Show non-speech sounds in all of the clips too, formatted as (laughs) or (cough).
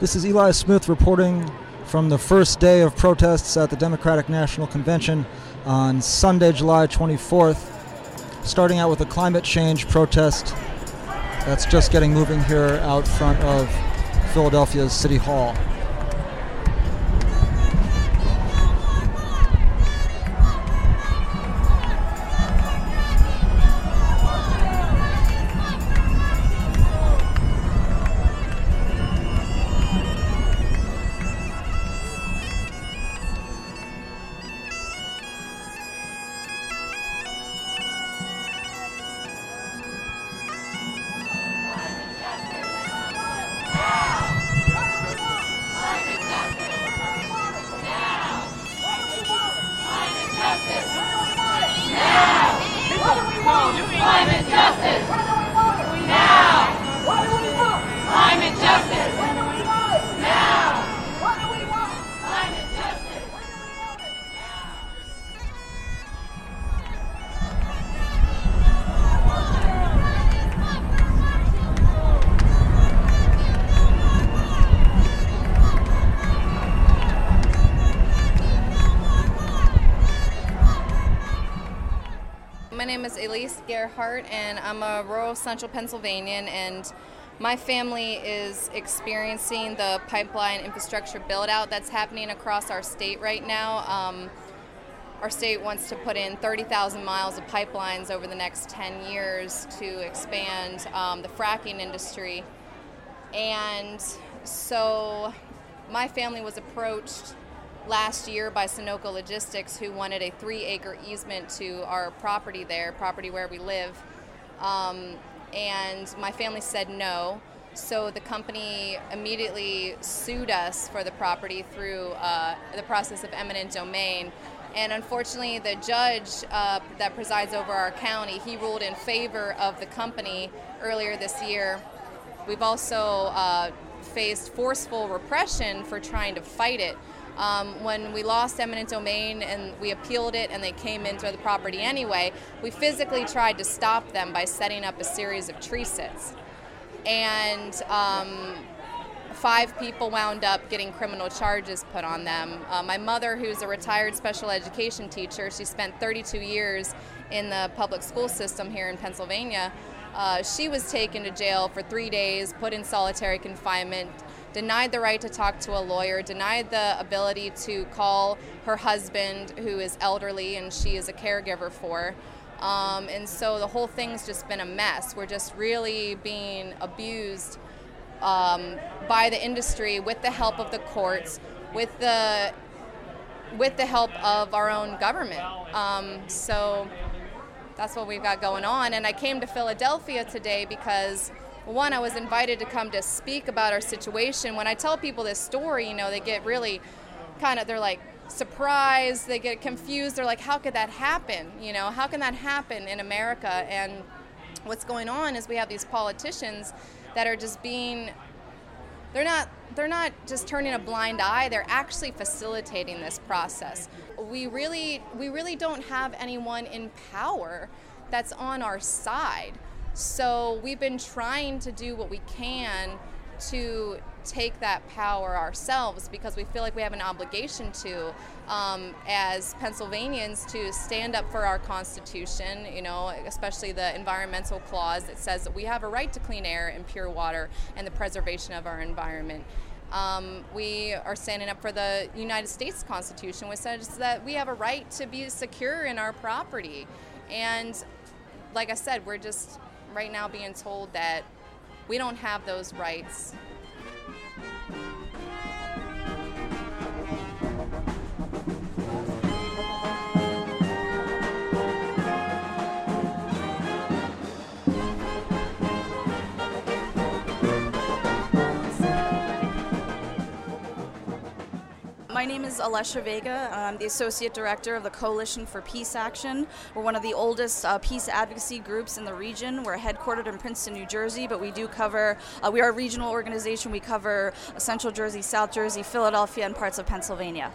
This is Eli Smith reporting from the first day of protests at the Democratic National Convention on Sunday, July 24th. Starting out with a climate change protest that's just getting moving here out front of Philadelphia's City Hall. And I'm a rural central Pennsylvanian, and my family is experiencing the pipeline infrastructure build out that's happening across our state right now. Um, our state wants to put in 30,000 miles of pipelines over the next 10 years to expand um, the fracking industry. And so my family was approached last year by Sunoco Logistics, who wanted a three acre easement to our property there, property where we live. Um, and my family said no. So the company immediately sued us for the property through uh, the process of eminent domain. And unfortunately, the judge uh, that presides over our county, he ruled in favor of the company earlier this year. We've also uh, faced forceful repression for trying to fight it. Um, when we lost eminent domain and we appealed it and they came into the property anyway, we physically tried to stop them by setting up a series of tree sits. And um, five people wound up getting criminal charges put on them. Uh, my mother, who's a retired special education teacher, she spent 32 years in the public school system here in Pennsylvania. Uh, she was taken to jail for three days, put in solitary confinement, denied the right to talk to a lawyer, denied the ability to call her husband, who is elderly and she is a caregiver for. Um, and so the whole thing's just been a mess. We're just really being abused um, by the industry with the help of the courts, with the with the help of our own government. Um, so that's what we've got going on. And I came to Philadelphia today because one, I was invited to come to speak about our situation. When I tell people this story, you know, they get really kind of, they're like surprised, they get confused. They're like, how could that happen? You know, how can that happen in America? And what's going on is we have these politicians that are just being, they're not they're not just turning a blind eye they're actually facilitating this process we really we really don't have anyone in power that's on our side so we've been trying to do what we can to take that power ourselves because we feel like we have an obligation to, um, as Pennsylvanians, to stand up for our Constitution, you know, especially the environmental clause that says that we have a right to clean air and pure water and the preservation of our environment. Um, we are standing up for the United States Constitution, which says that we have a right to be secure in our property. And like I said, we're just right now being told that we don't have those rights. My name is Alesha Vega. I'm the Associate Director of the Coalition for Peace Action. We're one of the oldest uh, peace advocacy groups in the region. We're headquartered in Princeton, New Jersey, but we do cover, uh, we are a regional organization. We cover Central Jersey, South Jersey, Philadelphia, and parts of Pennsylvania.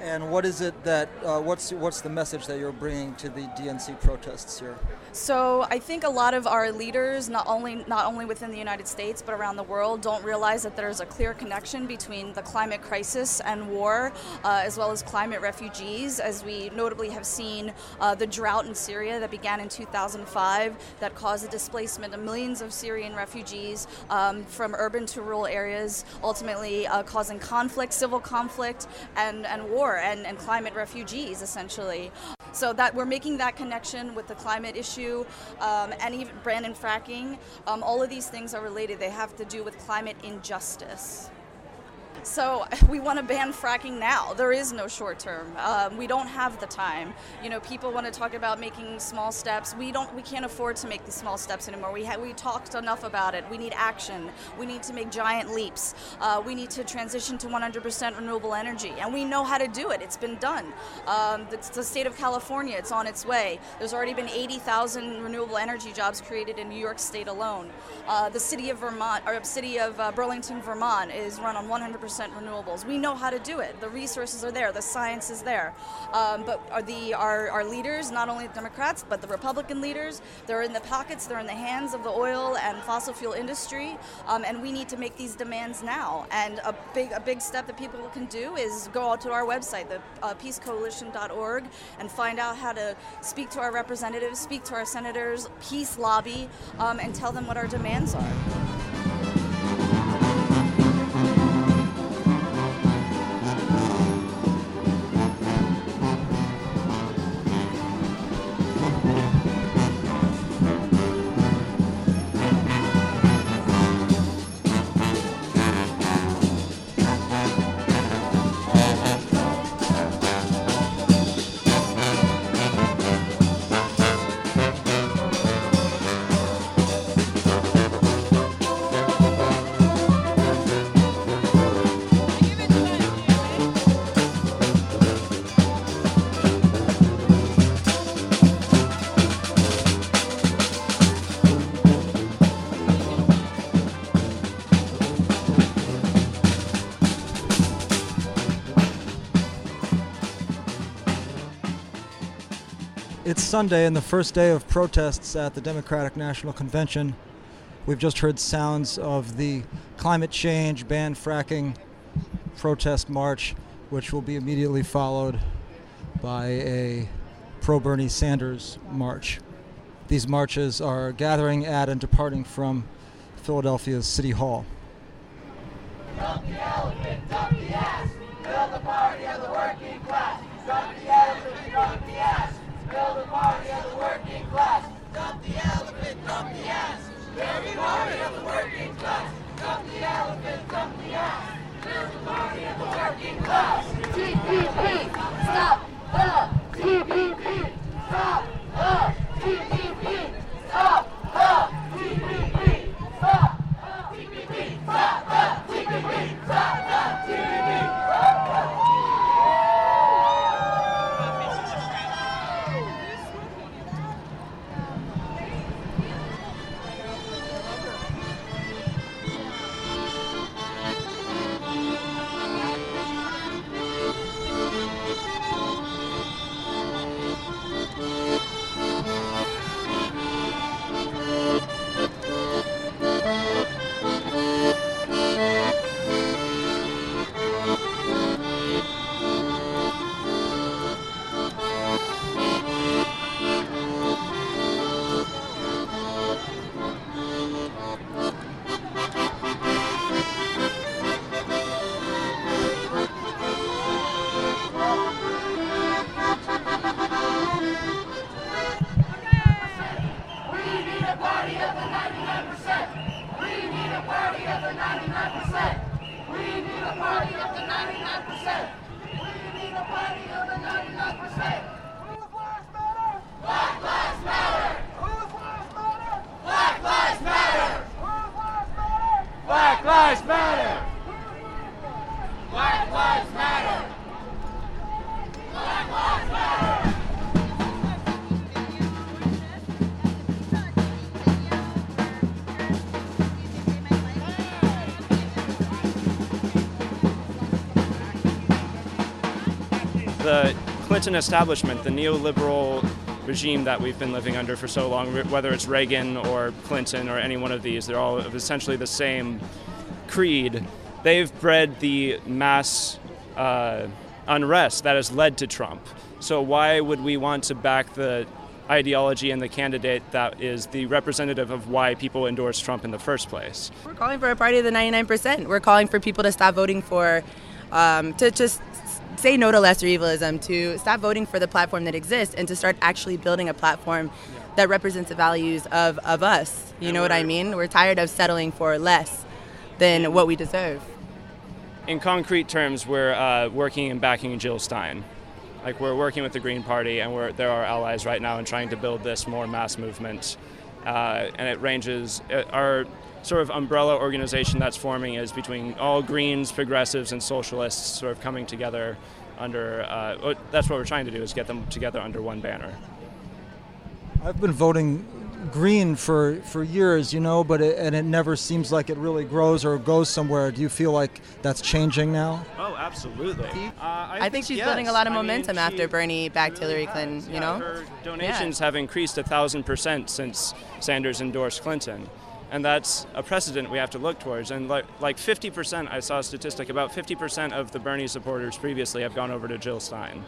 And what is it that uh, what's what's the message that you're bringing to the DNC protests here? So I think a lot of our leaders, not only not only within the United States but around the world, don't realize that there's a clear connection between the climate crisis and war, uh, as well as climate refugees. As we notably have seen, uh, the drought in Syria that began in 2005 that caused the displacement of millions of Syrian refugees um, from urban to rural areas, ultimately uh, causing conflict, civil conflict, and and war and, and climate refugees essentially. So that we're making that connection with the climate issue um, and even Brandon fracking. Um, all of these things are related. They have to do with climate injustice. So (laughs) we want to ban fracking now. There is no short term. Um, we don't have the time. You know, people want to talk about making small steps. We don't. We can't afford to make these small steps anymore. We ha- we talked enough about it. We need action. We need to make giant leaps. Uh, we need to transition to 100% renewable energy, and we know how to do it. It's been done. Um, the, the state of California, it's on its way. There's already been 80,000 renewable energy jobs created in New York State alone. Uh, the city of Vermont, or city of uh, Burlington, Vermont, is run on 100% renewables. We know how to do it. The resources are there. The science is there. Um, but are the our, our leaders, not only the Democrats but the Republican leaders, they're in the pockets, they're in the hands of the oil and fossil fuel industry, um, and we need to make these demands now. And a big a big step that people can do is go out to our website, the uh, peacecoalition.org, and find out how to speak to our representatives, speak to our senators, peace lobby, um, and tell them what our demands are. It's Sunday and the first day of protests at the Democratic National Convention. We've just heard sounds of the climate change, ban fracking protest march, which will be immediately followed by a pro Bernie Sanders march. These marches are gathering at and departing from Philadelphia's City Hall. Dump the elephant, dump the ass. Build the party of the working class. Dump the elephant, dump the ass. Build the party of the working class. Dump the elephant, dump the the party of the working class. Dump the elephant, dump the ass. The party of the working class. TPP, stop the TPP. Stop a party of the 99%. We need a party of the 99%. We need a party of the 99%. We need a party of the 99%. Black lives matter. Black lives matter. Black lives matter. Black the Clinton establishment, the neoliberal regime that we've been living under for so long, whether it's Reagan or Clinton or any one of these, they're all of essentially the same creed. They've bred the mass uh, unrest that has led to Trump. So why would we want to back the ideology and the candidate that is the representative of why people endorse Trump in the first place? We're calling for a party of the 99%. We're calling for people to stop voting for, um, to just say no to lesser evilism, to stop voting for the platform that exists, and to start actually building a platform that represents the values of, of us. You know what I mean? We're tired of settling for less than what we deserve. In concrete terms, we're uh, working and backing Jill Stein. Like we're working with the Green Party, and we're they're our allies right now in trying to build this more mass movement. Uh, and it ranges. Uh, our sort of umbrella organization that's forming is between all Greens, progressives, and socialists, sort of coming together under. Uh, that's what we're trying to do is get them together under one banner. I've been voting green for, for years, you know, but it, and it never seems like it really grows or goes somewhere. Do you feel like that's changing now? Oh, absolutely. Uh, I, I, think she's yes. building a lot of momentum I mean, after Bernie backed Hillary Clinton. You yeah, know, her donations yeah. have increased a thousand percent since Sanders endorsed Clinton. And that's a precedent we have to look towards. And like, like 50%, I saw a statistic, about 50% of the Bernie supporters previously have gone over to Jill Stein,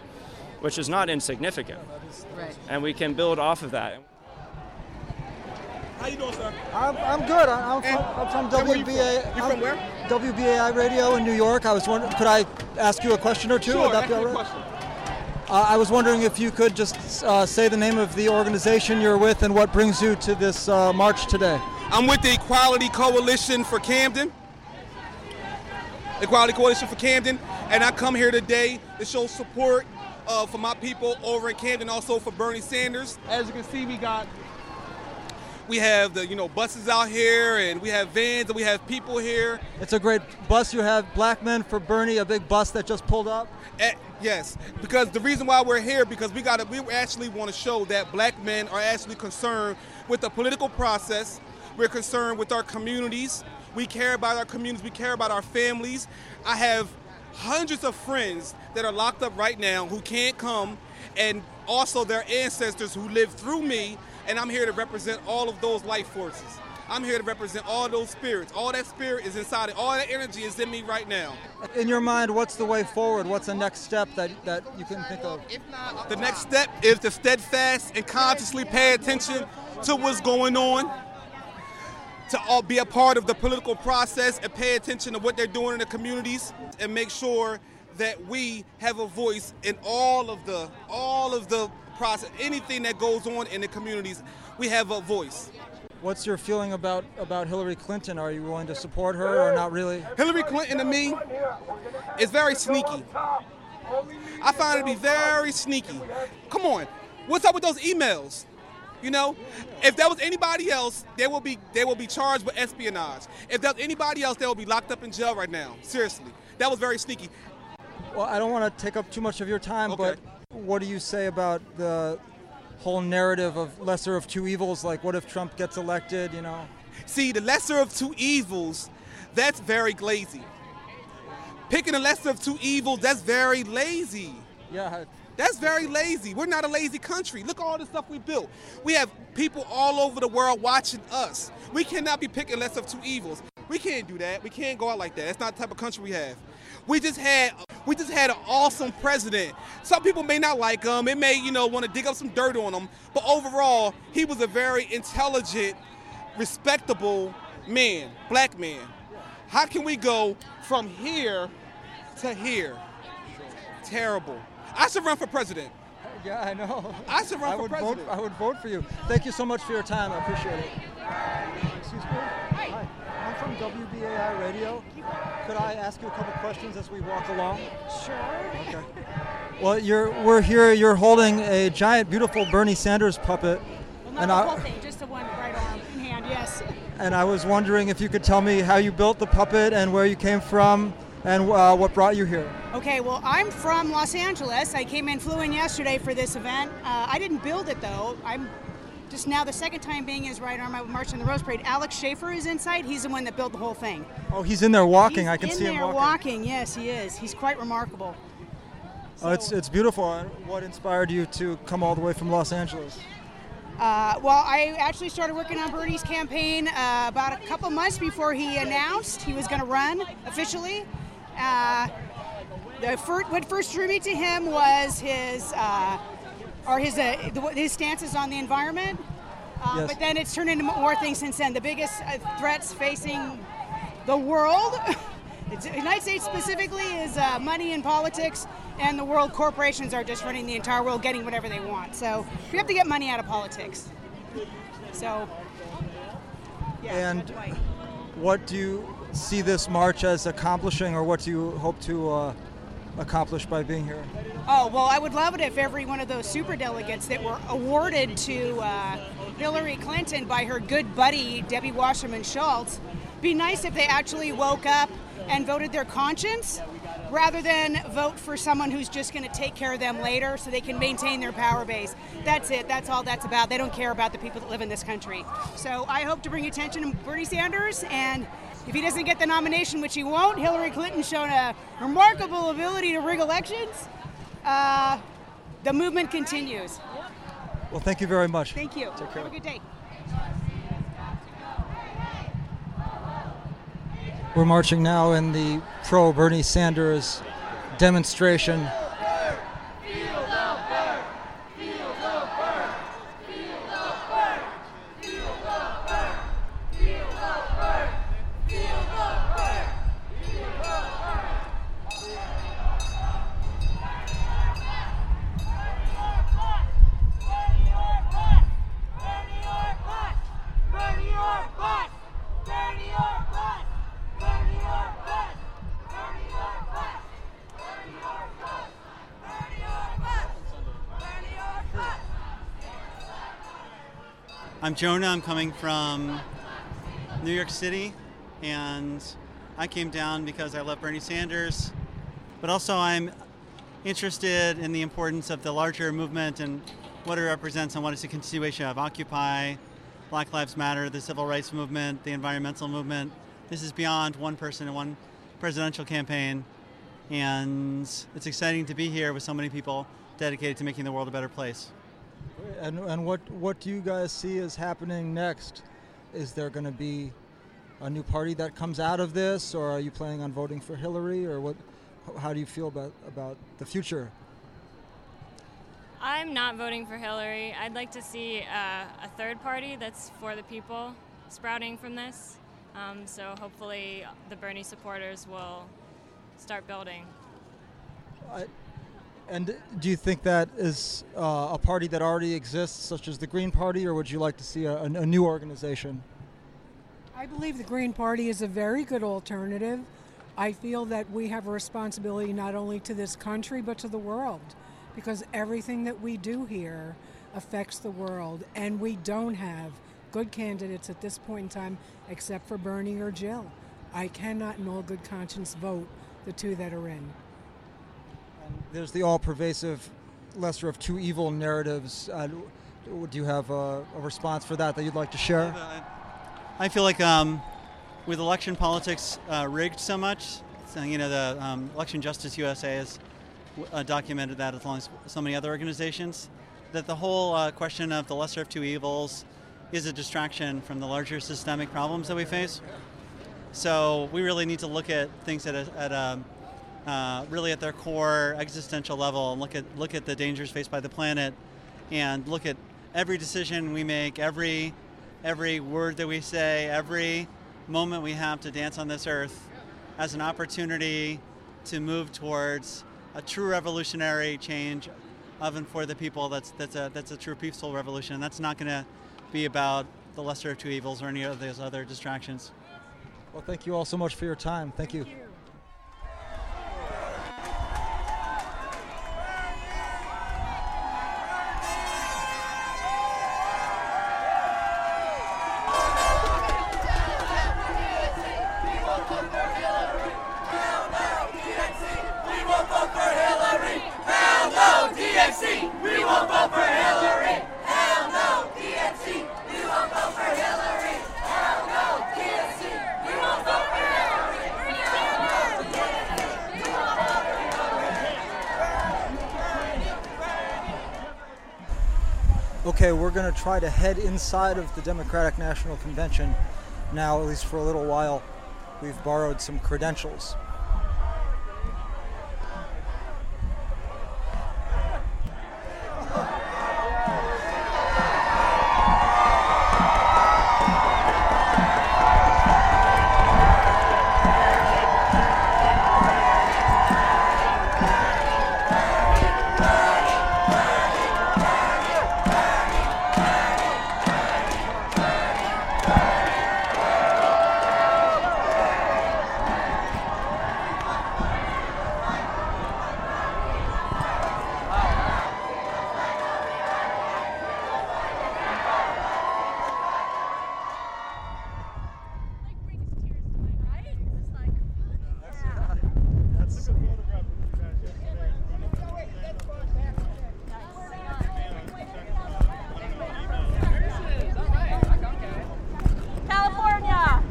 which is not insignificant. Right. And we can build off of that. How you doing, sir? I'm, I'm good. I'm from, I'm from WBA. You from, you from where? WBAI Radio in New York. I was wondering, could I ask you a question or two? Sure, Would that ask be all me a right? question. Uh, I was wondering if you could just uh, say the name of the organization you're with and what brings you to this uh, march today. I'm with the Equality Coalition for Camden. Equality Coalition for Camden, and I come here today to show support uh, for my people over in Camden, also for Bernie Sanders. As you can see, we got we have the you know buses out here, and we have vans, and we have people here. It's a great bus. You have Black Men for Bernie, a big bus that just pulled up. Eh, yes, because the reason why we're here because we got we actually want to show that black men are actually concerned with the political process. We're concerned with our communities. We care about our communities. We care about our families. I have hundreds of friends that are locked up right now who can't come, and also their ancestors who lived through me. And I'm here to represent all of those life forces. I'm here to represent all those spirits. All that spirit is inside it. All that energy is in me right now. In your mind, what's the way forward? What's the next step that, that you can think of? The next step is to steadfast and consciously pay attention to what's going on, to all be a part of the political process and pay attention to what they're doing in the communities and make sure that we have a voice in all of the all of the process anything that goes on in the communities we have a voice What's your feeling about, about Hillary Clinton? Are you willing to support her or not really? Hillary Clinton to me is very sneaky. I find it to be very sneaky. Come on, what's up with those emails? You know, if that was anybody else, they will be they will be charged with espionage. If that was anybody else, they will be locked up in jail right now. Seriously, that was very sneaky. Well, I don't want to take up too much of your time, Okay. but what do you say about the whole narrative of lesser of two evils? Like, what if Trump gets elected? You know, See, the lesser of two evils, that's very lazy. Picking the lesser of two evils, that's very lazy. yeah. That's very lazy. We're not a lazy country. Look at all the stuff we built. We have people all over the world watching us. We cannot be picking less of two evils. We can't do that. We can't go out like that. That's not the type of country we have. We just had we just had an awesome president. Some people may not like him. It may, you know, want to dig up some dirt on him. But overall, he was a very intelligent, respectable man, black man. How can we go from here to here? Terrible. I should run for president. Yeah, I know. I should run I for would vote. president. I would vote for you. Thank you so much for your time. I appreciate it. Excuse me. Hi. I'm from WBAI Radio. Could I ask you a couple questions as we walk along? Sure. Okay. Well, you're we're here. You're holding a giant, beautiful Bernie Sanders puppet, Well, not and the I whole thing, just the one right arm in hand, yes. and I was wondering if you could tell me how you built the puppet and where you came from and uh, what brought you here. Okay, well, I'm from Los Angeles. I came in, flew in yesterday for this event. Uh, I didn't build it though. I'm just now the second time being his right arm. I marched in the Rose Parade. Alex Schaefer is inside. He's the one that built the whole thing. Oh, he's in there walking. He's I can see him walking. walking. Yes, he is. He's quite remarkable. Oh, it's it's beautiful. Uh, What inspired you to come all the way from Los Angeles? Uh, well, I actually started working on Bernie's campaign uh, about a couple months before he announced he was going to run officially. The fir- what first drew me to him was his uh, or his uh, the, his stances on the environment. Uh, Yes. But then it's turned into more things since then. The biggest uh, threats facing the world, (laughs) the United States specifically, is uh, money and politics, and the world corporations are just running the entire world, getting whatever they want. So we have to get money out of politics. So, yeah. And what do you see this march as accomplishing, or what do you hope to uh, accomplish by being here? Oh, well, I would love it if every one of those super delegates that were awarded to uh, Hillary Clinton by her good buddy, Debbie Wasserman Schultz, be nice if they actually woke up and voted their conscience rather than vote for someone who's just going to take care of them later so they can maintain their power base. That's it. That's all that's about. They don't care about the people that live in this country. So I hope to bring attention to Bernie Sanders and if he doesn't get the nomination, which he won't, Hillary Clinton shown a remarkable ability to rig elections. Uh, the movement continues. Well, thank you very much. Thank you. Take care. Have a good day. We're marching now in the pro Bernie Sanders demonstration. I'm Jonah. I'm coming from New York City, and I came down because I love Bernie Sanders, but also I'm interested in the importance of the larger movement and what it represents and what is a continuation of Occupy, Black Lives Matter, the civil rights movement, the environmental movement. This is beyond one person and one presidential campaign, and it's exciting to be here with so many people dedicated to making the world a better place. And, and what, what do you guys see is happening next? Is there going to be a new party that comes out of this, or are you planning on voting for Hillary, or what? How do you feel about, about the future? I'm not voting for Hillary. I'd like to see uh, a third party that's for the people sprouting from this. Um, so hopefully the Bernie supporters will start building. I, and do you think that is uh, a party that already exists, such as the Green Party, or would you like to see a, a, new organization? I believe the Green Party is a very good alternative. I feel that we have a responsibility not only to this country but to the world because everything that we do here affects the world, and we don't have good candidates at this point in time except for Bernie or Jill. I cannot, in all good conscience, vote the two that are in. There's the all-pervasive lesser of two evil narratives. Uh, do you have a, a response for that that you'd like to share? I feel like um, with election politics uh, rigged so much, so, you know, the um, Election Justice USA has uh, documented that as long as so many other organizations, that the whole uh, question of the lesser of two evils is a distraction from the larger systemic problems that we face. So we really need to look at things at a, at a uh, really at their core existential level and look at look at the dangers faced by the planet and look at every decision we make, every every word that we say, every moment we have to dance on this earth as an opportunity to move towards a true revolutionary change of and for the people. That's that's a that's a true peaceful revolution. That's not going to be about the lesser of two evils or any of those other distractions. Well, thank you all so much for your time. Thank, you. We try to head inside of the Democratic National Convention now, at least for a little while. We've borrowed some credentials. California.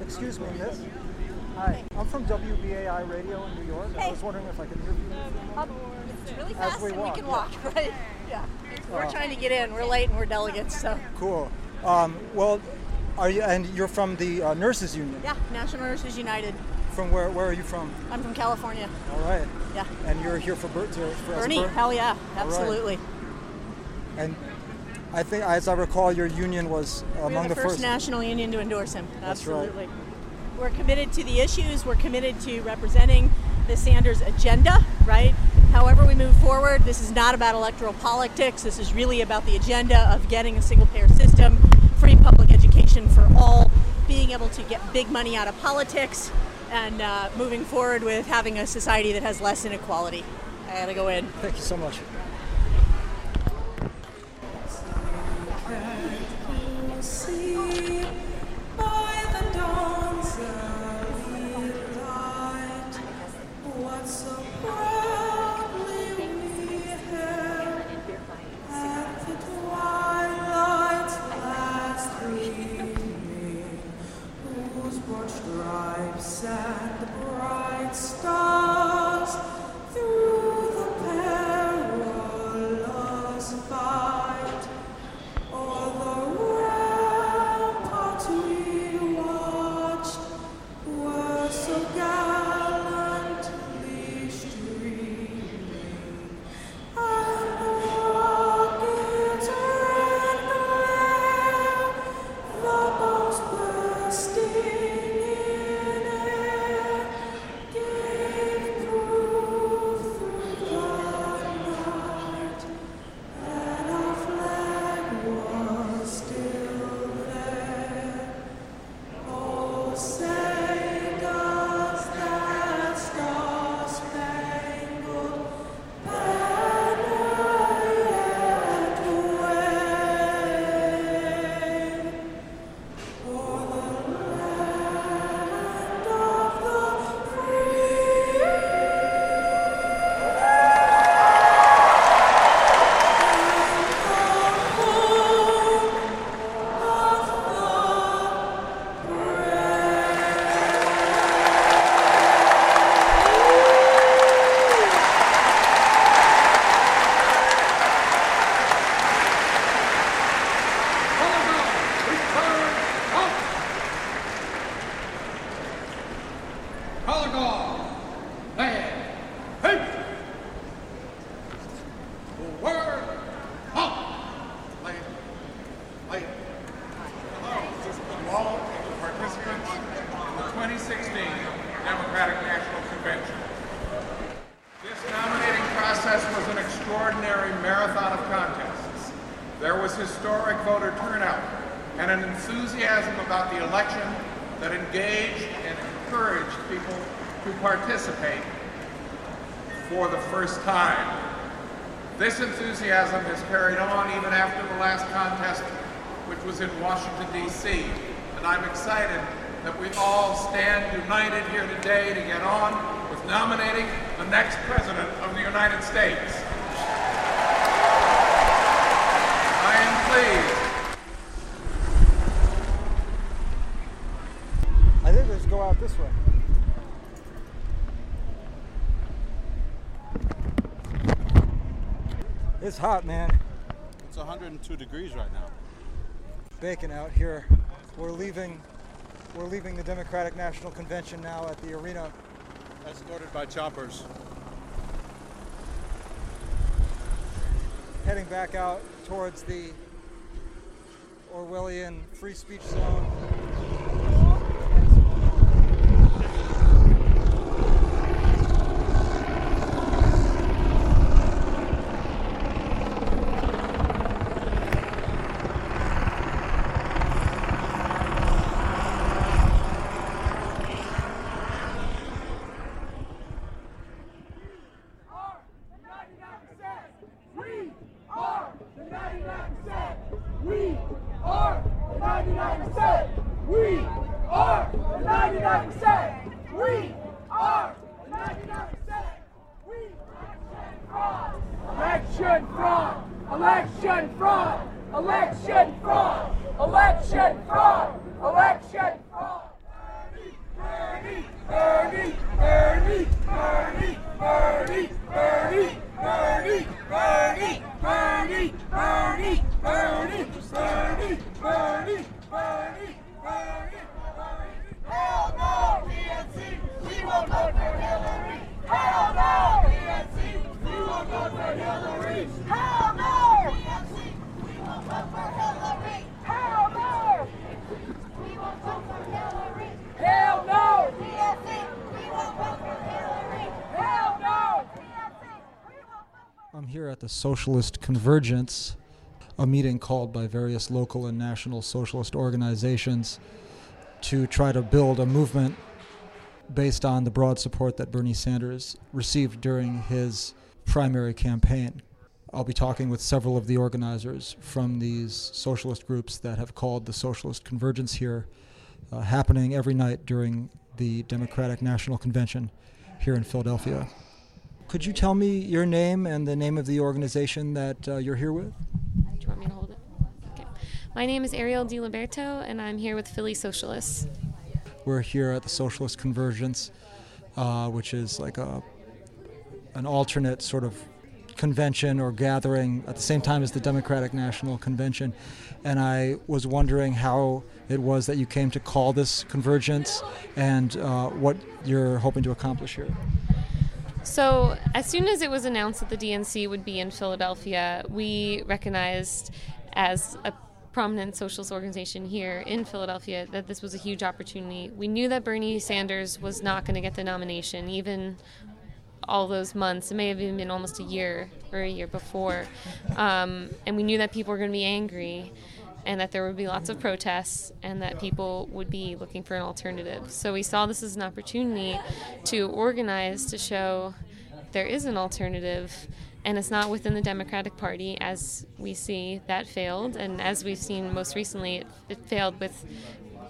Excuse me, miss. Hi, I'm from WBAI Radio in New York. I was wondering if I could interview you. Um, it's really As fast we and we walk, can yeah. walk, right? Yeah. We're Uh, trying to get in. We're late and we're delegates, so. Cool. Um, well, are you? And you're from the uh, Nurses Union. Yeah, National Nurses United. From where? Where are you from? I'm from California. All right. Yeah. And you're here for Bert to for Bernie, Bert? hell yeah, All right. absolutely. And I think, as I recall, your union was among the, the first, national union to endorse him. That's right. Absolutely. We're committed to the issues. We're committed to representing the Sanders agenda, right? However, we move forward, this is not about electoral politics. This is really about the agenda of getting a single payer system, free public education for all, being able to get big money out of politics, and uh, moving forward with having a society that has less inequality. I gotta go in. Thank you so much. 102 degrees right now. Bacon out here. We're leaving. We're leaving the Democratic National Convention now at the arena. Escorted by choppers. Heading back out towards the Orwellian free speech zone. Socialist Convergence, a meeting called by various local and national socialist organizations to try to build a movement based on the broad support that Bernie Sanders received during his primary campaign. I'll be talking with several of the organizers from these socialist groups that have called the Socialist Convergence here, uh, happening every night during the Democratic National Convention here in Philadelphia. Could you tell me your name and the name of the organization that uh, you're here with? Do you want me to hold it? Okay. My name is Ariel Di Liberto, and I'm here with Philly Socialists. We're here at the Socialist Convergence, uh, which is like a an alternate sort of convention or gathering at the same time as the Democratic National Convention. And I was wondering how it was that you came to call this convergence and uh, what you're hoping to accomplish here. So, as soon as it was announced that the DNC would be in Philadelphia, we recognized as a prominent socialist organization here in Philadelphia that this was a huge opportunity. We knew that Bernie Sanders was not going to get the nomination, even all those months. It may have even been almost a year or a year before. Um, and we knew that people were going to be angry and that there would be lots of protests and that people would be looking for an alternative. So we saw this as an opportunity to organize to show there is an alternative and it's not within the Democratic Party as we see that failed and as we've seen most recently it, it failed with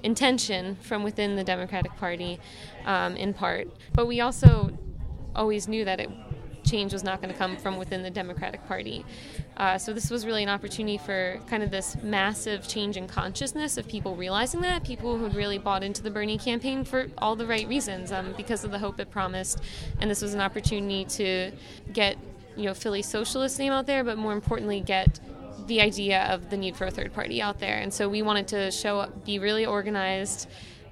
intention from within the Democratic Party um, in part. But we also always knew that it change was not going to come from within the Democratic Party. Uh, so this was really an opportunity for kind of this massive change in consciousness of people realizing that people who had really bought into the Bernie campaign for all the right reasons, um, because of the hope it promised, and this was an opportunity to get you know Philly socialist name out there, but more importantly get the idea of the need for a third party out there. And so we wanted to show up, be really organized,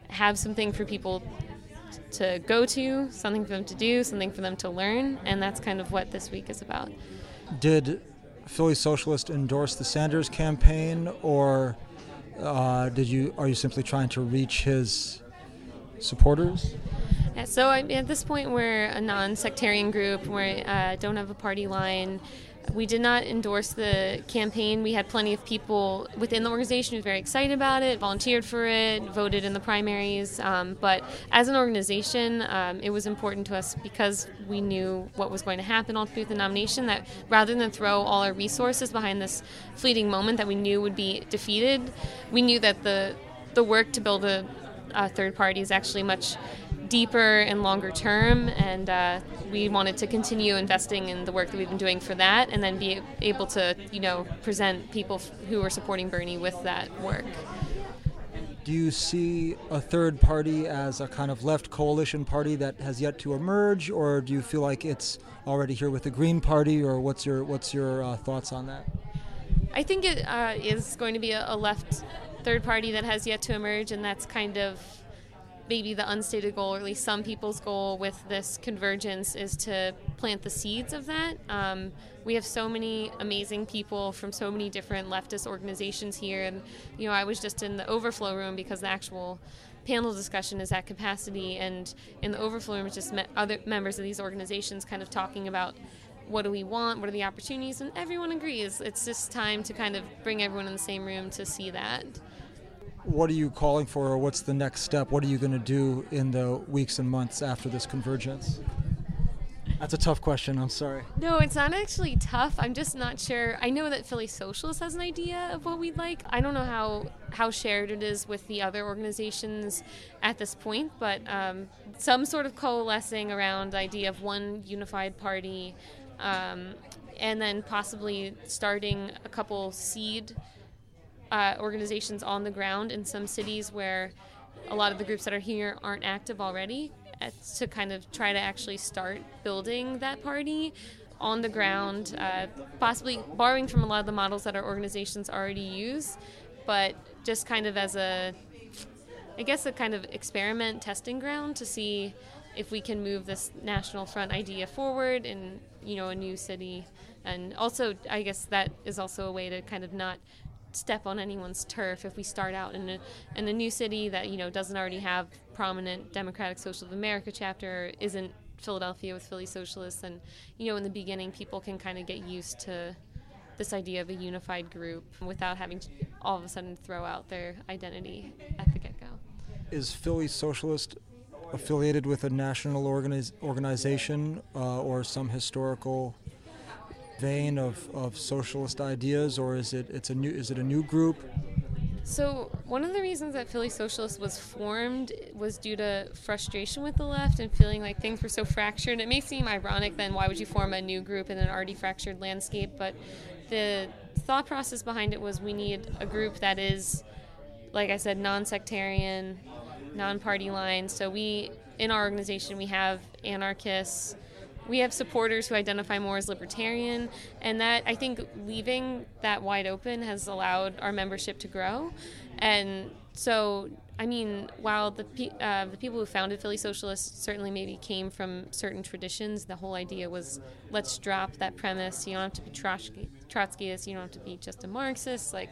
have something for people to go to, something for them to do, something for them to learn, and that's kind of what this week is about. Did Philly Socialist endorse the Sanders campaign, or uh, did you are you simply trying to reach his supporters? Yeah, so I at this point, we're a non-sectarian group. We uh, don't have a party line. We did not endorse the campaign. We had plenty of people within the organization who were very excited about it, volunteered for it, voted in the primaries. Um, but as an organization, um, it was important to us because we knew what was going to happen all through the nomination. That rather than throw all our resources behind this fleeting moment that we knew would be defeated, we knew that the the work to build a third party is actually much deeper and longer term, and uh, we wanted to continue investing in the work that we've been doing for that, and then be able to, you know, present people f- who are supporting Bernie with that work. Do you see a third party as a kind of left coalition party that has yet to emerge, or do you feel like it's already here with the Green Party, or what's your what's your uh, thoughts on that? I think it uh, is going to be a, a left third party that has yet to emerge, and that's kind of maybe the unstated goal, or at least some people's goal with this convergence, is to plant the seeds of that. Um, we have so many amazing people from so many different leftist organizations here, and you know, I was just in the overflow room because the actual panel discussion is at capacity, and in the overflow room, it's just met other members of these organizations kind of talking about what do we want, what are the opportunities, and everyone agrees. It's just time to kind of bring everyone in the same room to see that what are you calling for, or what's the next step? What are you going to do in the weeks and months after this convergence? That's a tough question. I'm sorry. No, it's not actually tough. I'm just not sure. I know that Philly Socialist has an idea of what we'd like. I don't know how how shared it is with the other organizations at this point, but um, some sort of coalescing around the idea of one unified party, um, and then possibly starting a couple seed uh, organizations on the ground in some cities where a lot of the groups that are here aren't active already uh, to kind of try to actually start building that party on the ground, uh, possibly borrowing from a lot of the models that our organizations already use, but just kind of as a, I guess, a kind of experiment testing ground to see if we can move this national front idea forward in you know a new city. And also i guess that is also a way to kind of not step on anyone's turf if we start out in a, in a new city that you know doesn't already have prominent Democratic Social of America chapter isn't Philadelphia with Philly Socialists and you know in the beginning people can kind of get used to this idea of a unified group without having to all of a sudden throw out their identity at the get-go. Is Philly Socialist affiliated with a national organiz- organization uh, or some historical vein of, of socialist ideas, or is it it's a new is it a new group? So one of the reasons that Philly Socialist was formed was due to frustration with the left and feeling like things were so fractured. It may seem ironic then why would you form a new group in an already fractured landscape, but the thought process behind it was we need a group that is like I said non-sectarian, non-party line. So we in our organization we have anarchists we have supporters who identify more as libertarian, and that I think leaving that wide open has allowed our membership to grow. And so, I mean, while the uh, the people who founded Philly Socialists certainly maybe came from certain traditions, the whole idea was let's drop that premise. You don't have to be Trotsky, Trotskyist. You don't have to be just a Marxist. Like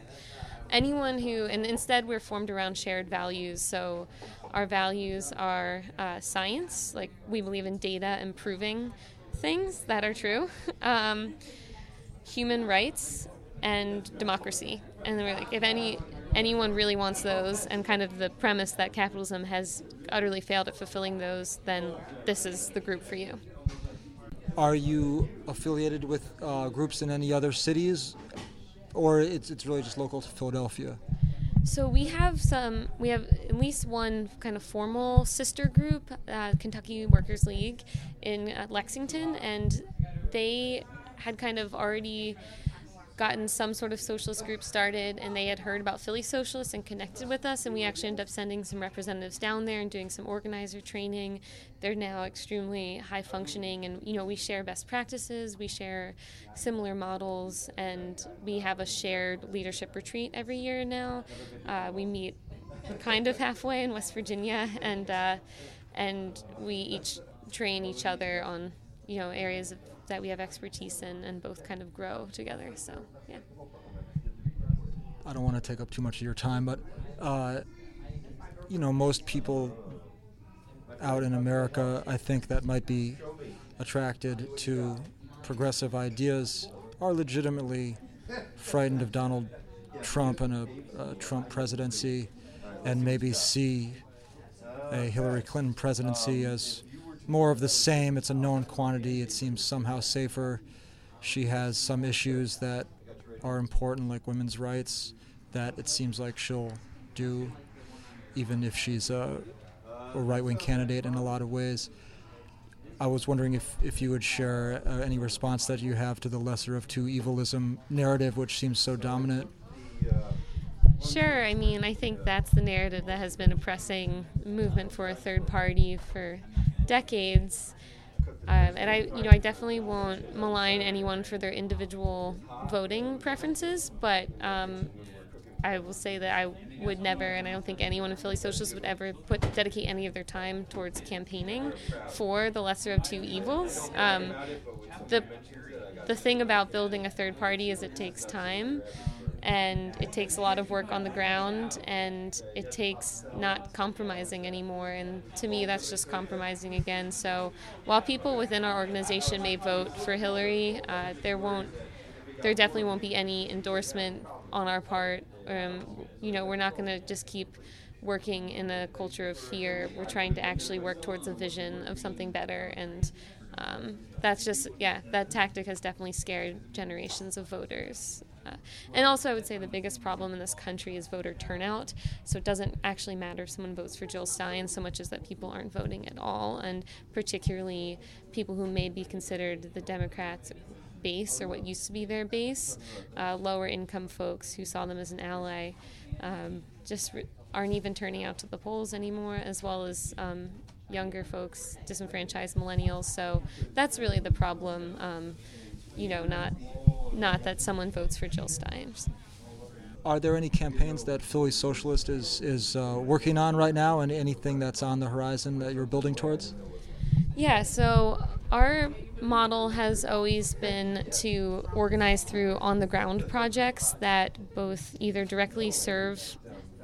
anyone who, and instead we're formed around shared values. So our values are uh, science, like we believe in data and proving things that are true, (laughs) um, human rights, and democracy. And we're like, if any anyone really wants those, and kind of the premise that capitalism has utterly failed at fulfilling those, then this is the group for you. Are you affiliated with uh, groups in any other cities, or it's it's really just local to Philadelphia? So we have some. We have at least one kind of formal sister group, uh, Kentucky Workers League, in uh, Lexington, and they had kind of already gotten some sort of socialist group started and they had heard about Philly Socialists and connected with us and we actually ended up sending some representatives down there and doing some organizer training. They're now extremely high functioning and you know we share best practices, we share similar models and we have a shared leadership retreat every year now. Uh, we meet kind of halfway in West Virginia and uh, and we each train each other on you know areas of that we have expertise in and both kind of grow together. So, yeah. I don't want to take up too much of your time, but uh, you know, most people out in America, I think that might be attracted to progressive ideas are legitimately frightened of Donald Trump and a, a Trump presidency, and maybe see a Hillary Clinton presidency as more of the same. It's a known quantity. It seems somehow safer. She has some issues that are important, like women's rights, that it seems like she'll do, even if she's a, a right wing candidate in a lot of ways. I was wondering if, if you would share uh, any response that you have to the lesser of two evilism narrative, which seems so dominant. Sure. I mean, I think that's the narrative that has been oppressing movement for a third party for decades. Um, and I, you know, I definitely won't malign anyone for their individual voting preferences, but um, I will say that I would never, and I don't think anyone in Philly Socialists would ever put dedicate any of their time towards campaigning for the lesser of two evils. Um, the the thing about building a third party is it takes time and it takes a lot of work on the ground and it takes not compromising anymore. And to me that's just compromising again. So while people within our organization may vote for hillary uh, there won't there definitely won't be any endorsement on our part. Um, you know we're not going to just keep working in a culture of fear. We're trying to actually work towards a vision of something better. And um, that's just yeah that tactic has definitely scared generations of voters and also, I would say the biggest problem in this country is voter turnout. So it doesn't actually matter if someone votes for Jill Stein so much as that people aren't voting at all, and particularly people who may be considered the Democrats' base or what used to be their base, uh, lower income folks who saw them as an ally, um, just re- aren't even turning out to the polls anymore, as well as um, younger folks, disenfranchised millennials. So that's really the problem. Um, you know, not not that someone votes for Jill Stein. Are there any campaigns that Philly Socialist is is uh, working on right now, and anything that's on the horizon that you're building towards? Yeah, so our model has always been to organize through on the ground projects that both either directly serve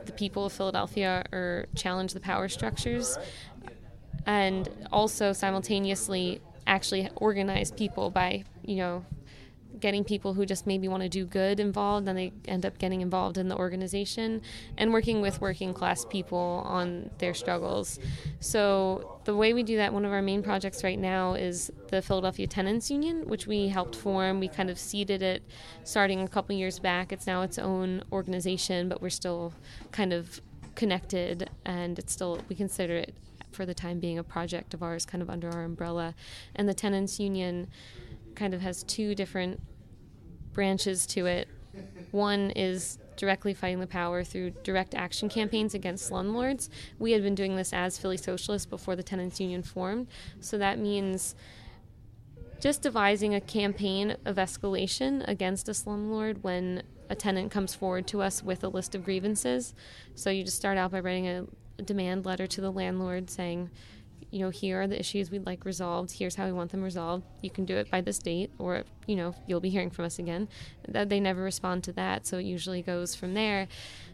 the people of Philadelphia or challenge the power structures, and also simultaneously actually organize people by, you know, getting people who just maybe want to do good involved and they end up getting involved in the organization and working with working class people on their struggles. So, the way we do that, one of our main projects right now is the Philadelphia Tenants Union, which we helped form. We kind of seeded it starting a couple years back. It's now its own organization, but we're still kind of connected and it's still, we consider it for the time being a project of ours kind of under our umbrella. And the Tenants Union kind of has two different branches to it. One is directly fighting the power through direct action campaigns against slumlords. We had been doing this as Philly Socialists before the tenants union formed, so that means just devising a campaign of escalation against a slumlord when a tenant comes forward to us with a list of grievances. So you just start out by writing a demand letter to the landlord saying, you know, here are the issues we'd like resolved. Here's how we want them resolved. You can do it by this date, or you know, you'll be hearing from us again. That they never respond to that, so it usually goes from there.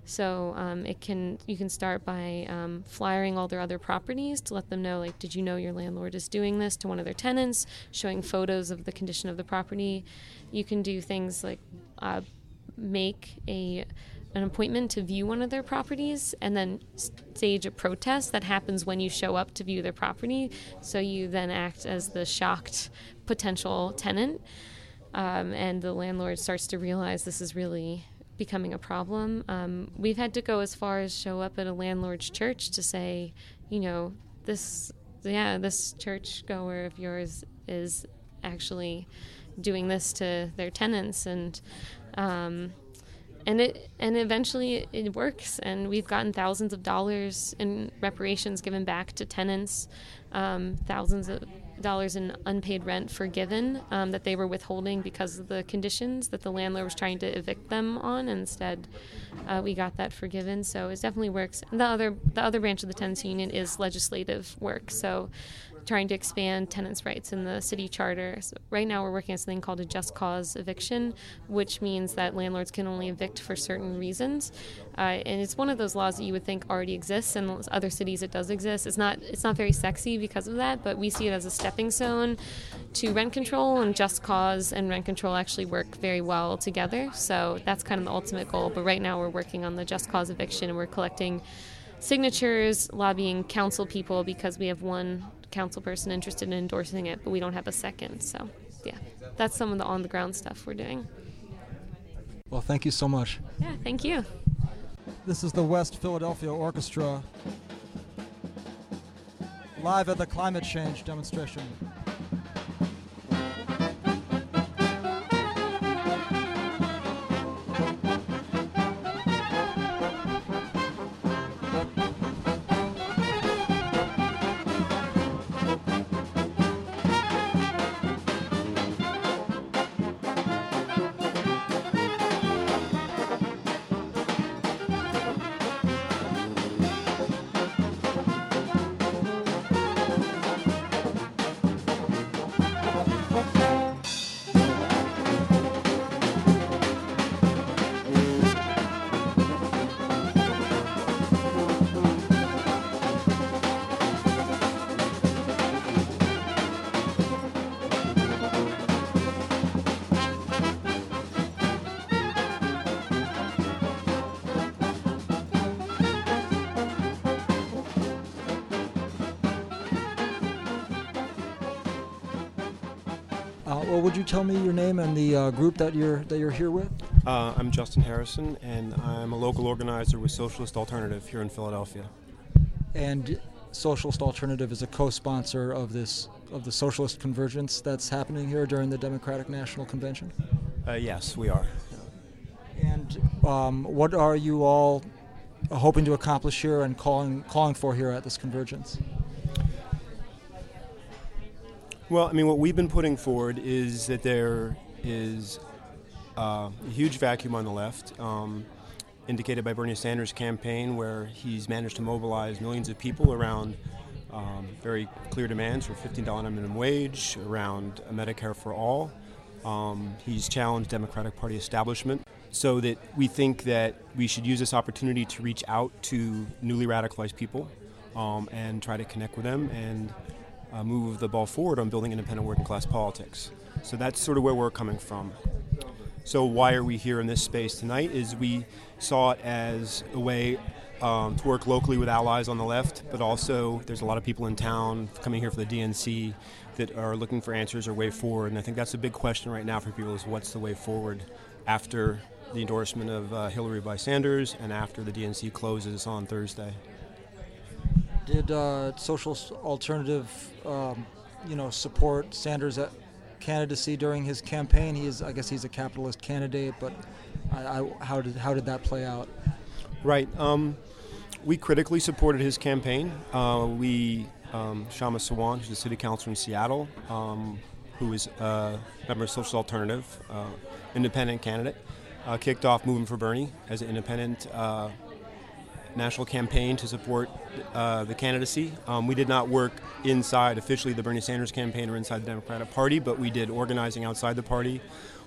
So um, it can you can start by um, flyering all their other properties to let them know, like, did you know your landlord is doing this to one of their tenants? Showing photos of the condition of the property. You can do things like uh, make a an appointment to view one of their properties and then stage a protest that happens when you show up to view their property. So you then act as the shocked potential tenant, um, and the landlord starts to realize this is really becoming a problem. Um, we've had to go as far as show up at a landlord's church to say, you know, this, yeah, this church goer of yours is actually doing this to their tenants and. Um, and it and eventually it works and we've gotten thousands of dollars in reparations given back to tenants um, thousands of dollars in unpaid rent forgiven um, that they were withholding because of the conditions that the landlord was trying to evict them on. Instead uh, we got that forgiven. So it definitely works. And the other the other branch of the tenants union is legislative work. So trying to expand tenants' rights in the city charter. So right now, we're working on something called a just cause eviction, which means that landlords can only evict for certain reasons. Uh, and it's one of those laws that you would think already exists, in other cities it does exist. It's not it's not very sexy because of that, but we see it as a stepping stone to rent control, and just cause and rent control actually work very well together. So that's kind of the ultimate goal. But right now, we're working on the just cause eviction, and we're collecting signatures, lobbying council people because we have one council person interested in endorsing it, but we don't have a second. So, yeah, that's some of the on the ground stuff we're doing. Well, thank you so much. Yeah, thank you. This is the West Philadelphia Orchestra live at the climate change demonstration. Would you tell me your name and the uh, group that you're that you're here with? Uh, I'm Justin Harrison, and I'm a local organizer with Socialist Alternative here in Philadelphia. And Socialist Alternative is a co-sponsor of this of the socialist convergence that's happening here during the Democratic National Convention. Uh, yes, we are. And um, what are you all hoping to accomplish here and calling calling for here at this convergence? Well, I mean, what we've been putting forward is that there is uh, a huge vacuum on the left, um, indicated by Bernie Sanders' campaign, where he's managed to mobilize millions of people around um, very clear demands for $15 minimum wage, around Medicare for all. Um, he's challenged Democratic Party establishment so that we think that we should use this opportunity to reach out to newly radicalized people um, and try to connect with them and uh, move the ball forward on building independent working class politics. So that's sort of where we're coming from. So why are we here in this space tonight? Is we saw it as a way um, to work locally with allies on the left, but also there's a lot of people in town coming here for the DNC that are looking for answers or way forward. And I think that's a big question right now for people: is what's the way forward after the endorsement of uh, Hillary by Sanders and after the DNC closes on Thursday. Did uh, Socialist Alternative, um, you know, support Sanders' candidacy during his campaign? He is, I guess, he's a capitalist candidate, but I, I, how did how did that play out? Right. Um, we critically supported his campaign. Uh, we, um, Kshama Sawant, who's a city councilor in Seattle, um, who is a member of Socialist Alternative, uh, independent candidate, uh, kicked off Movement for Bernie as an independent uh, national campaign to support uh, the candidacy. Um, we did not work inside officially the Bernie Sanders campaign or inside the Democratic Party, but we did organizing outside the party.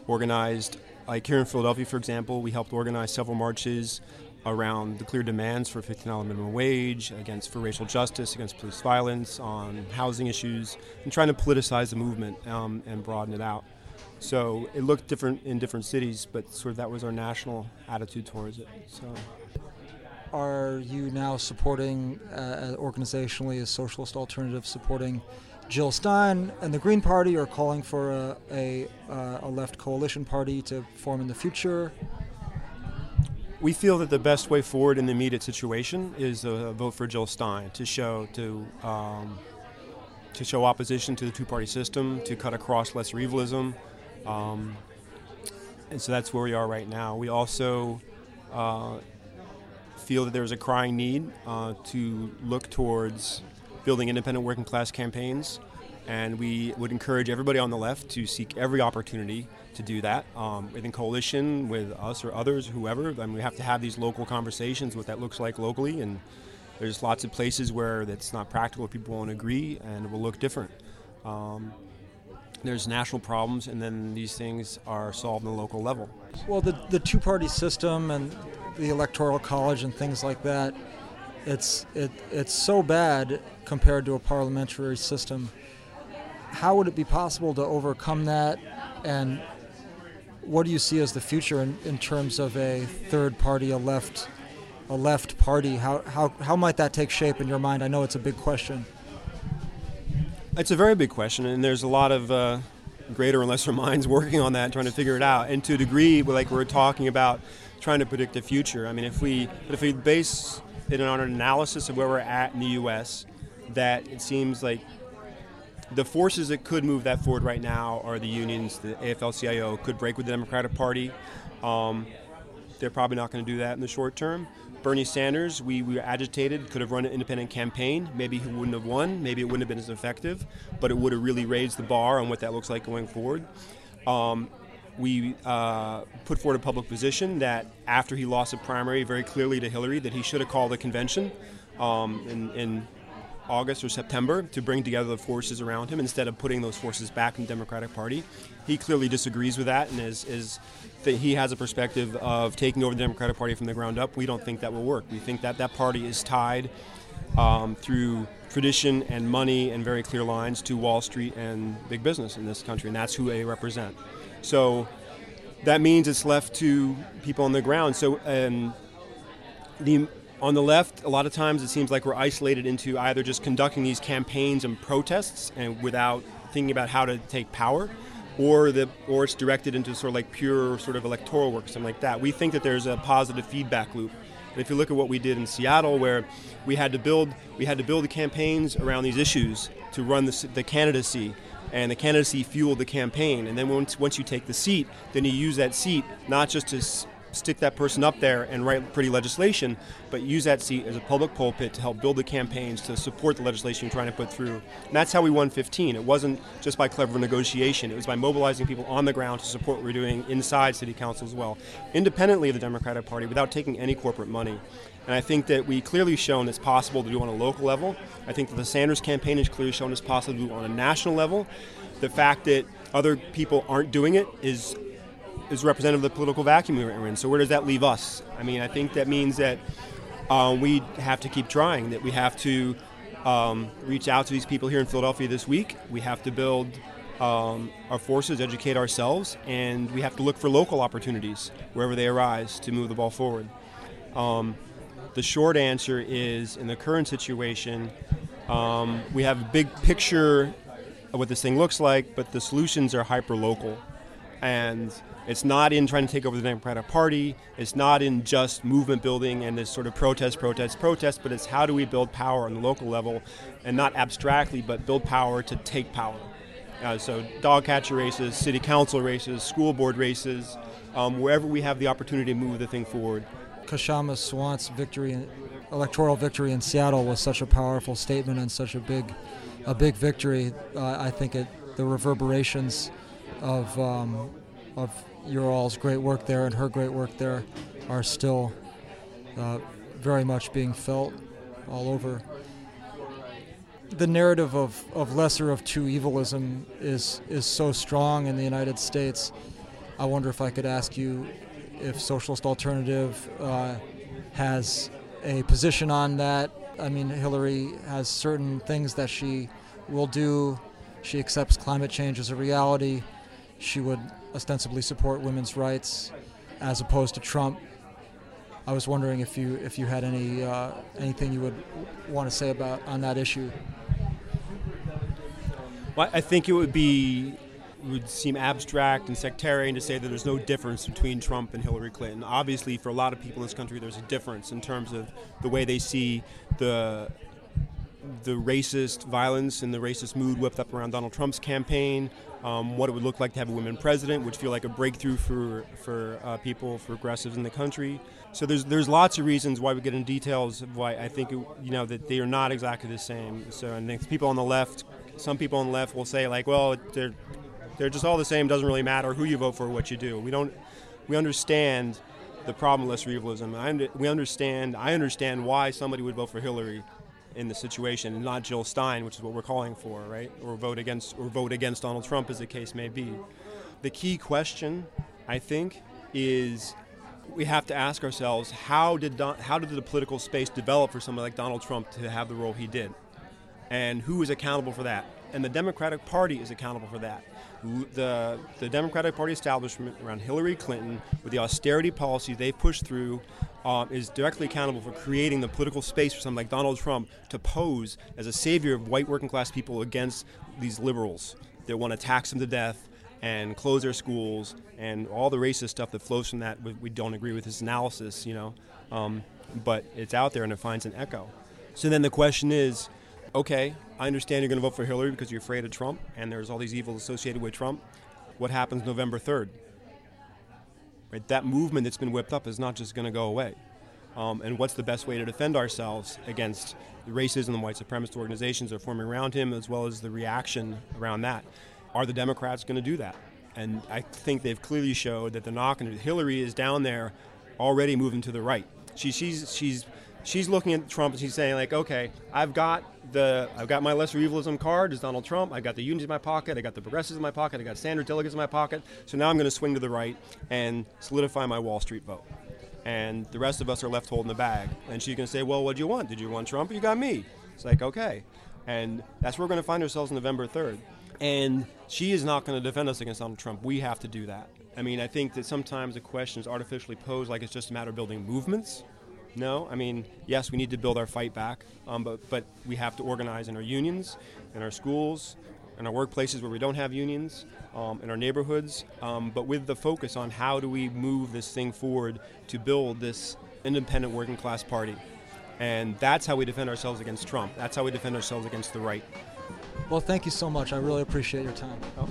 Organized, like here in Philadelphia, for example, we helped organize several marches around the clear demands for $15 minimum wage, against for racial justice, against police violence, on housing issues, and trying to politicize the movement um, and broaden it out. So it looked different in different cities, but sort of that was our national attitude towards it. So. Are you now supporting, uh, organizationally, Socialist Alternative, supporting Jill Stein and the Green Party, or calling for a, a, uh, a left coalition party to form in the future? We feel that the best way forward in the immediate situation is a vote for Jill Stein to show to um, to show opposition to the two-party system, to cut across lesser evilism, um, and so that's where we are right now. We also uh, feel that there's a crying need uh, to look towards building independent working class campaigns, and we would encourage everybody on the left to seek every opportunity to do that um, in coalition with us or others, whoever. I mean, we have to have these local conversations, what that looks like locally, and there's lots of places where that's not practical, people won't agree, and it will look different. Um, there's national problems, and then these things are solved on the local level. Well, the, the two party system and the electoral college and things like that, it's, it, it's so bad compared to a parliamentary system. How would it be possible to overcome that? And what do you see as the future in, in terms of a third party, a left, a left party? How, how, how might that take shape in your mind? I know it's a big question. It's a very big question, and there's a lot of uh, greater and lesser (laughs) minds working on that, trying to figure it out. And to a degree, like we're talking about trying to predict the future. I mean, if we if we base it on an analysis of where we're at in the U.S., that it seems like the forces that could move that forward right now are the unions. The AFL-CIO could break with the Democratic Party. Um, they're probably not going to do that in the short term. Bernie Sanders, we, we were agitated, could have run an independent campaign. Maybe he wouldn't have won. Maybe it wouldn't have been as effective, but it would have really raised the bar on what that looks like going forward. Um, we uh, put forward a public position that after he lost a primary very clearly to Hillary, that he should have called a convention um, in, in August or September to bring together the forces around him instead of putting those forces back in the Democratic Party. He clearly disagrees with that and is, is that he has a perspective of taking over the Democratic Party from the ground up. We don't think that will work. We think that that party is tied um, through tradition and money and very clear lines to Wall Street and big business in this country, and that's who they represent. So that means it's left to people on the ground. So um, the on the left, a lot of times it seems like we're isolated into either just conducting these campaigns and protests and without thinking about how to take power. or the or it's directed into sort of like pure sort of electoral work, something like that. We think that there's a positive feedback loop. If you look at what we did in Seattle, where we had to build we had to build the campaigns around these issues to run the, the candidacy, and the candidacy fueled the campaign. And then once once you take the seat, then you use that seat not just to stick that person up there and write pretty legislation, but use that seat as a public pulpit to help build the campaigns to support the legislation you're trying to put through. And that's how we won 15. It wasn't just by clever negotiation, it was by mobilizing people on the ground to support what we're doing inside city council as well, independently of the Democratic Party, without taking any corporate money. And I think that we clearly shown it's possible to do on a local level. I think that the Sanders campaign has clearly shown it's possible to do on a national level. The fact that other people aren't doing it is is representative of the political vacuum we're in. So where does that leave us? I mean, I think that means that uh, we have to keep trying. That we have to um, reach out to these people here in Philadelphia this week. We have to build um, our forces, educate ourselves, and we have to look for local opportunities wherever they arise to move the ball forward. Um, the short answer is in the current situation, um, we have a big picture of what this thing looks like, but the solutions are hyper local. And it's not in trying to take over the Democratic Party. It's not in just movement building and this sort of protest, protest, protest, but it's how do we build power on the local level and not abstractly, but build power to take power. Uh, so, dog catcher races, city council races, school board races, um, wherever we have the opportunity to move the thing forward. Kshama Sawant's victory, electoral victory in Seattle was such a powerful statement and such a big, a big victory. Uh, I think it, the reverberations of um, of your all's great work there and her great work there are still uh, very much being felt all over. The narrative of, of lesser of two evilism is, is so strong in the United States. I wonder if I could ask you if Socialist Alternative uh, has a position on that. I mean, Hillary has certain things that she will do. She accepts climate change as a reality. She would ostensibly support women's rights, as opposed to Trump. I was wondering if you if you had any uh, anything you would want to say about on that issue. Well, I think it would be would seem abstract and sectarian to say that there's no difference between Trump and Hillary Clinton. Obviously, for a lot of people in this country, there's a difference in terms of the way they see the the racist violence and the racist mood whipped up around Donald Trump's campaign, um, what it would look like to have a women president, which feel like a breakthrough for for uh, people, for progressives in the country. So there's there's lots of reasons why we get into details of why I think it, you know that they are not exactly the same. So and people on the left, some people on the left will say like, well, they're they're just all the same. Doesn't really matter who you vote for, what you do. We don't we understand the problem with realism. We understand. I understand why somebody would vote for Hillary in the situation, not Jill Stein, which is what we're calling for, right? Or vote against, or vote against Donald Trump, as the case may be. The key question, I think, is we have to ask ourselves how did Don, how did the political space develop for someone like Donald Trump to have the role he did, and who is accountable for that? And the Democratic Party is accountable for that. The, the Democratic Party establishment around Hillary Clinton, with the austerity policies they pushed through, um, is directly accountable for creating the political space for someone like Donald Trump to pose as a savior of white working class people against these liberals that want to tax them to death and close their schools and all the racist stuff that flows from that. We, don't agree with his analysis, you know, um, but it's out there and it finds an echo. So then the question is, okay, I understand you're going to vote for Hillary because you're afraid of Trump and there's all these evils associated with Trump. What happens November 3rd? Right? That movement that's been whipped up is not just going to go away. Um, and what's the best way to defend ourselves against the racism and white supremacist organizations that are forming around him, as well as the reaction around that? Are the Democrats going to do that? And I think they've clearly showed that they're not going to. Hillary is down there already moving to the right. She, she's, she's she's looking at Trump and she's saying like, okay, I've got the I've got my lesser evilism card as Donald Trump. I got the unions in my pocket. I got the progressives in my pocket. I got Sanders delegates in my pocket. So now I'm going to swing to the right and solidify my Wall Street vote. And the rest of us are left holding the bag. And she's going to say, well, what do you want? Did you want Trump? Or you got me. It's like okay, and that's where we're going to find ourselves on November 3rd. And she is not going to defend us against Donald Trump. We have to do that. I mean, I think that sometimes the question is artificially posed like it's just a matter of building movements no, I mean, yes, we need to build our fight back, um, but, but we have to organize in our unions, in our schools, in our workplaces where we don't have unions, um, in our neighborhoods, um, but with the focus on how do we move this thing forward to build this independent working class party. And that's how we defend ourselves against Trump. That's how we defend ourselves against the right. Well, thank you so much. I really appreciate your time. Oh,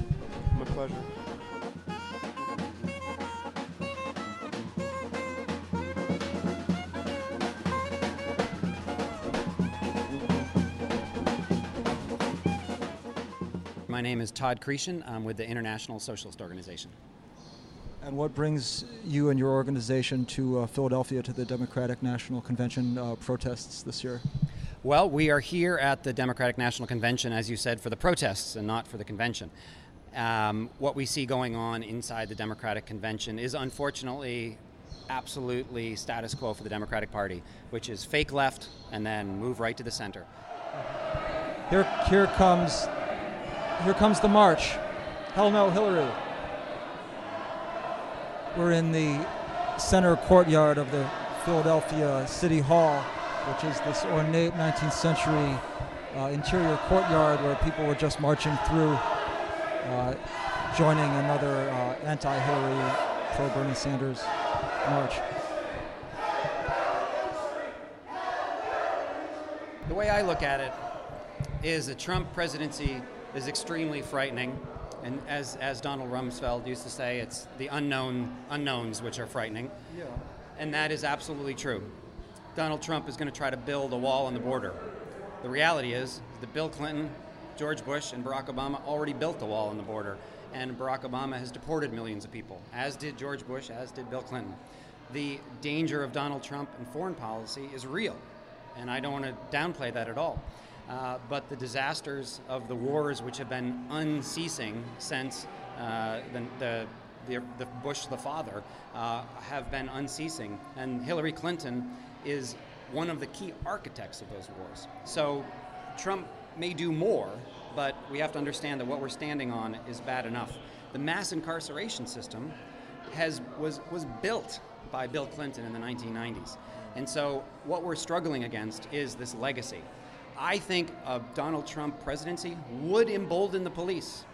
my pleasure. My name is Todd Chretien. I'm with the International Socialist Organization. And what brings you and your organization to uh, Philadelphia to the Democratic National Convention uh, protests this year? Well, we are here at the Democratic National Convention, as you said, for the protests and not for the convention. Um, what we see going on inside the Democratic Convention is unfortunately absolutely status quo for the Democratic Party, which is fake left and then move right to the center. Here, here comes, here comes the march. Hell no, Hillary. We're in the center courtyard of the Philadelphia City Hall, which is this ornate 19th century uh, interior courtyard where people were just marching through, uh, joining another uh, anti-Hillary, pro-Bernie Sanders march. The way I look at it is the Trump presidency is extremely frightening. And as, as Donald Rumsfeld used to say, it's the unknown unknowns which are frightening. Yeah. And that is absolutely true. Donald Trump is going to try to build a wall on the border. The reality is that Bill Clinton, George Bush, and Barack Obama already built the wall on the border. And Barack Obama has deported millions of people, as did George Bush, as did Bill Clinton. The danger of Donald Trump and foreign policy is real. And I don't want to downplay that at all. Uh, but the disasters of the wars, which have been unceasing since uh, the, the, the, the, Bush the father, uh, have been unceasing. And Hillary Clinton is one of the key architects of those wars. So Trump may do more, but we have to understand that what we're standing on is bad enough. The mass incarceration system has, was, was built by Bill Clinton in the 1990s. And so what we're struggling against is this legacy. I think a Donald Trump presidency would embolden the police.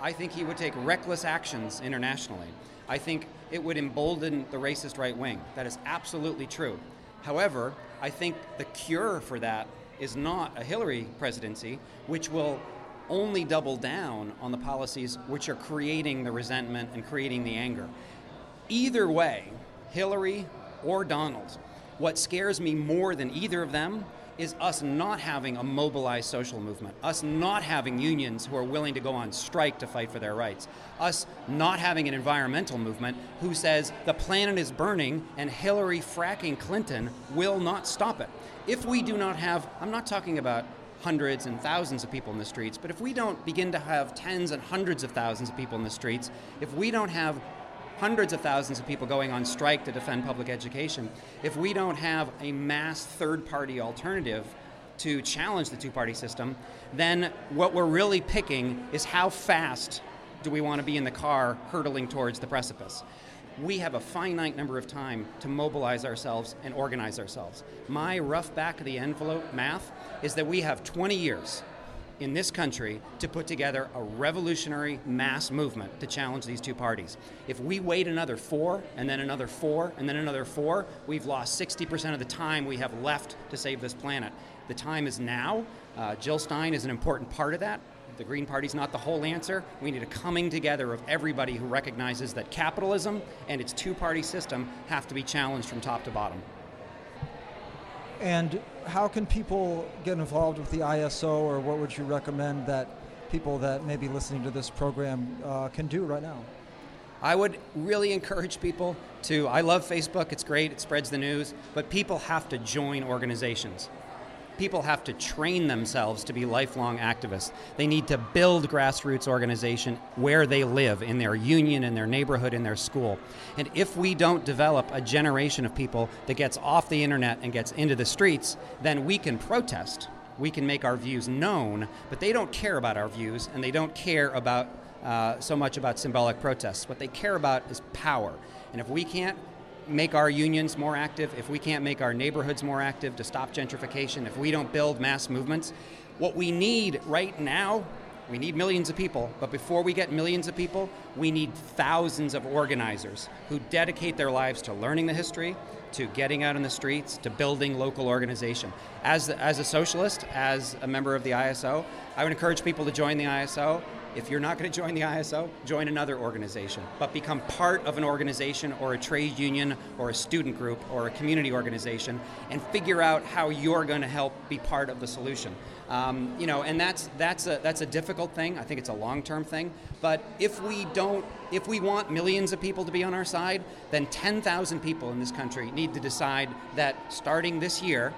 I think he would take reckless actions internationally. I think it would embolden the racist right wing. That is absolutely true. However, I think the cure for that is not a Hillary presidency, which will only double down on the policies which are creating the resentment and creating the anger. Either way, Hillary or Donald, what scares me more than either of them is us not having a mobilized social movement, us not having unions who are willing to go on strike to fight for their rights, us not having an environmental movement who says the planet is burning and Hillary fracking Clinton will not stop it. If we do not have, I'm not talking about hundreds and thousands of people in the streets, but if we don't begin to have tens and hundreds of thousands of people in the streets, if we don't have hundreds of thousands of people going on strike to defend public education, if we don't have a mass third party alternative to challenge the two party system, then what we're really picking is how fast do we want to be in the car hurtling towards the precipice. We have a finite number of time to mobilize ourselves and organize ourselves. My rough back of the envelope math is that we have 20 years in this country to put together a revolutionary mass movement to challenge these two parties. If we wait another four, and then another four, and then another four, we've lost 60% of the time we have left to save this planet. The time is now. Uh, Jill Stein is an important part of that. The Green Party's not the whole answer. We need a coming together of everybody who recognizes that capitalism and its two party system have to be challenged from top to bottom. And how can people get involved with the ISO, or what would you recommend that people that may be listening to this program uh, can do right now? I would really encourage people to. I love Facebook, it's great, it spreads the news, but people have to join organizations. People have to train themselves to be lifelong activists. They need to build grassroots organization where they live, in their union, in their neighborhood, in their school. And if we don't develop a generation of people that gets off the internet and gets into the streets, then we can protest. We can make our views known, but they don't care about our views and they don't care about uh, so much about symbolic protests. What they care about is power. And if we can't make our unions more active, if we can't make our neighborhoods more active to stop gentrification, if we don't build mass movements, what we need right now, We need millions of people, but before we get millions of people, we need thousands of organizers who dedicate their lives to learning the history, to getting out in the streets, to building local organization. As, as a socialist, as a member of the ISO, I would encourage people to join the ISO. If you're not going to join the ISO, join another organization, but become part of an organization or a trade union or a student group or a community organization and figure out how you're going to help be part of the solution. Um, you know, and that's that's a that's a difficult thing. I think it's a long-term thing. But if we don't, if we want millions of people to be on our side, then 10,000 people in this country need to decide that starting this year,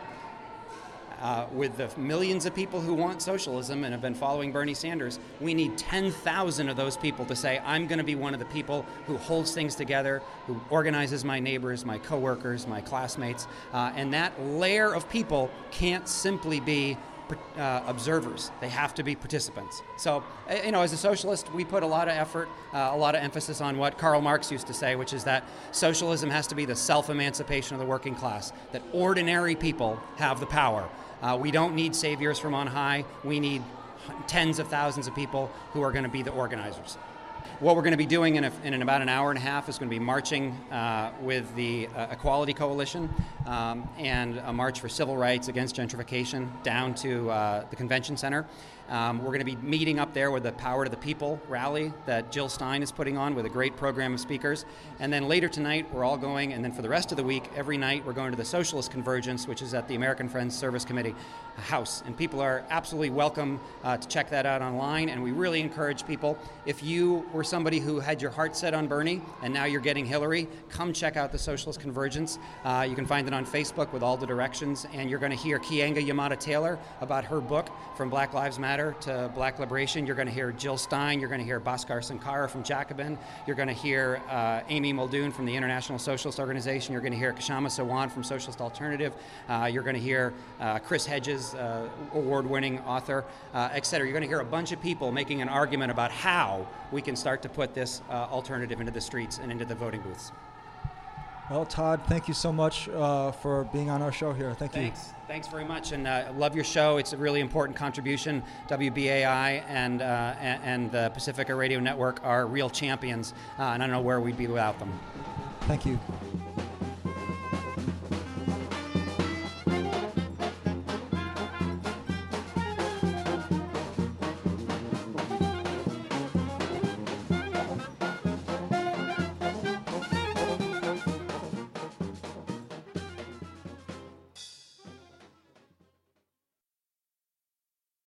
uh, with the millions of people who want socialism and have been following Bernie Sanders, we need 10,000 of those people to say, I'm going to be one of the people who holds things together, who organizes my neighbors, my coworkers, my classmates. Uh, and that layer of people can't simply be uh, observers. They have to be participants. So, you know, as a socialist, we put a lot of effort, uh, a lot of emphasis on what Karl Marx used to say, which is that socialism has to be the self emancipation of the working class, that ordinary people have the power. Uh, we don't need saviors from on high. We need tens of thousands of people who are going to be the organizers. What we're going to be doing in, a, in about an hour and a half is going to be marching uh, with the uh, Equality Coalition um, and a march for civil rights against gentrification down to uh, the convention center. Um, we're going to be meeting up there with the Power to the People rally that Jill Stein is putting on with a great program of speakers. And then later tonight, we're all going, and then for the rest of the week, every night, we're going to the Socialist Convergence, which is at the American Friends Service Committee House. And people are absolutely welcome uh, to check that out online. And we really encourage people, if you were somebody who had your heart set on Bernie and now you're getting Hillary, come check out the Socialist Convergence. Uh, you can find it on Facebook with all the directions. And you're going to hear Keeanga-Yamahtta Taylor about her book, From Black Lives Matter Matter to Black Liberation. You're going to hear Jill Stein. You're going to hear Bhaskar Sunkara from Jacobin. You're going to hear uh, Amy Muldoon from the International Socialist Organization. You're going to hear Kshama Sawant from Socialist Alternative. Uh, you're going to hear uh, Chris Hedges, uh, award-winning author, uh, et cetera. You're going to hear a bunch of people making an argument about how we can start to put this alternative into the streets and into the voting booths. Well, Todd, thank you so much uh, for being on our show here. Thank Thanks. you. Thanks Thanks very much, and uh, love your show. It's a really important contribution. WBAI and uh, and the Pacifica Radio Network are real champions, uh, and I don't know where we'd be without them. Thank you.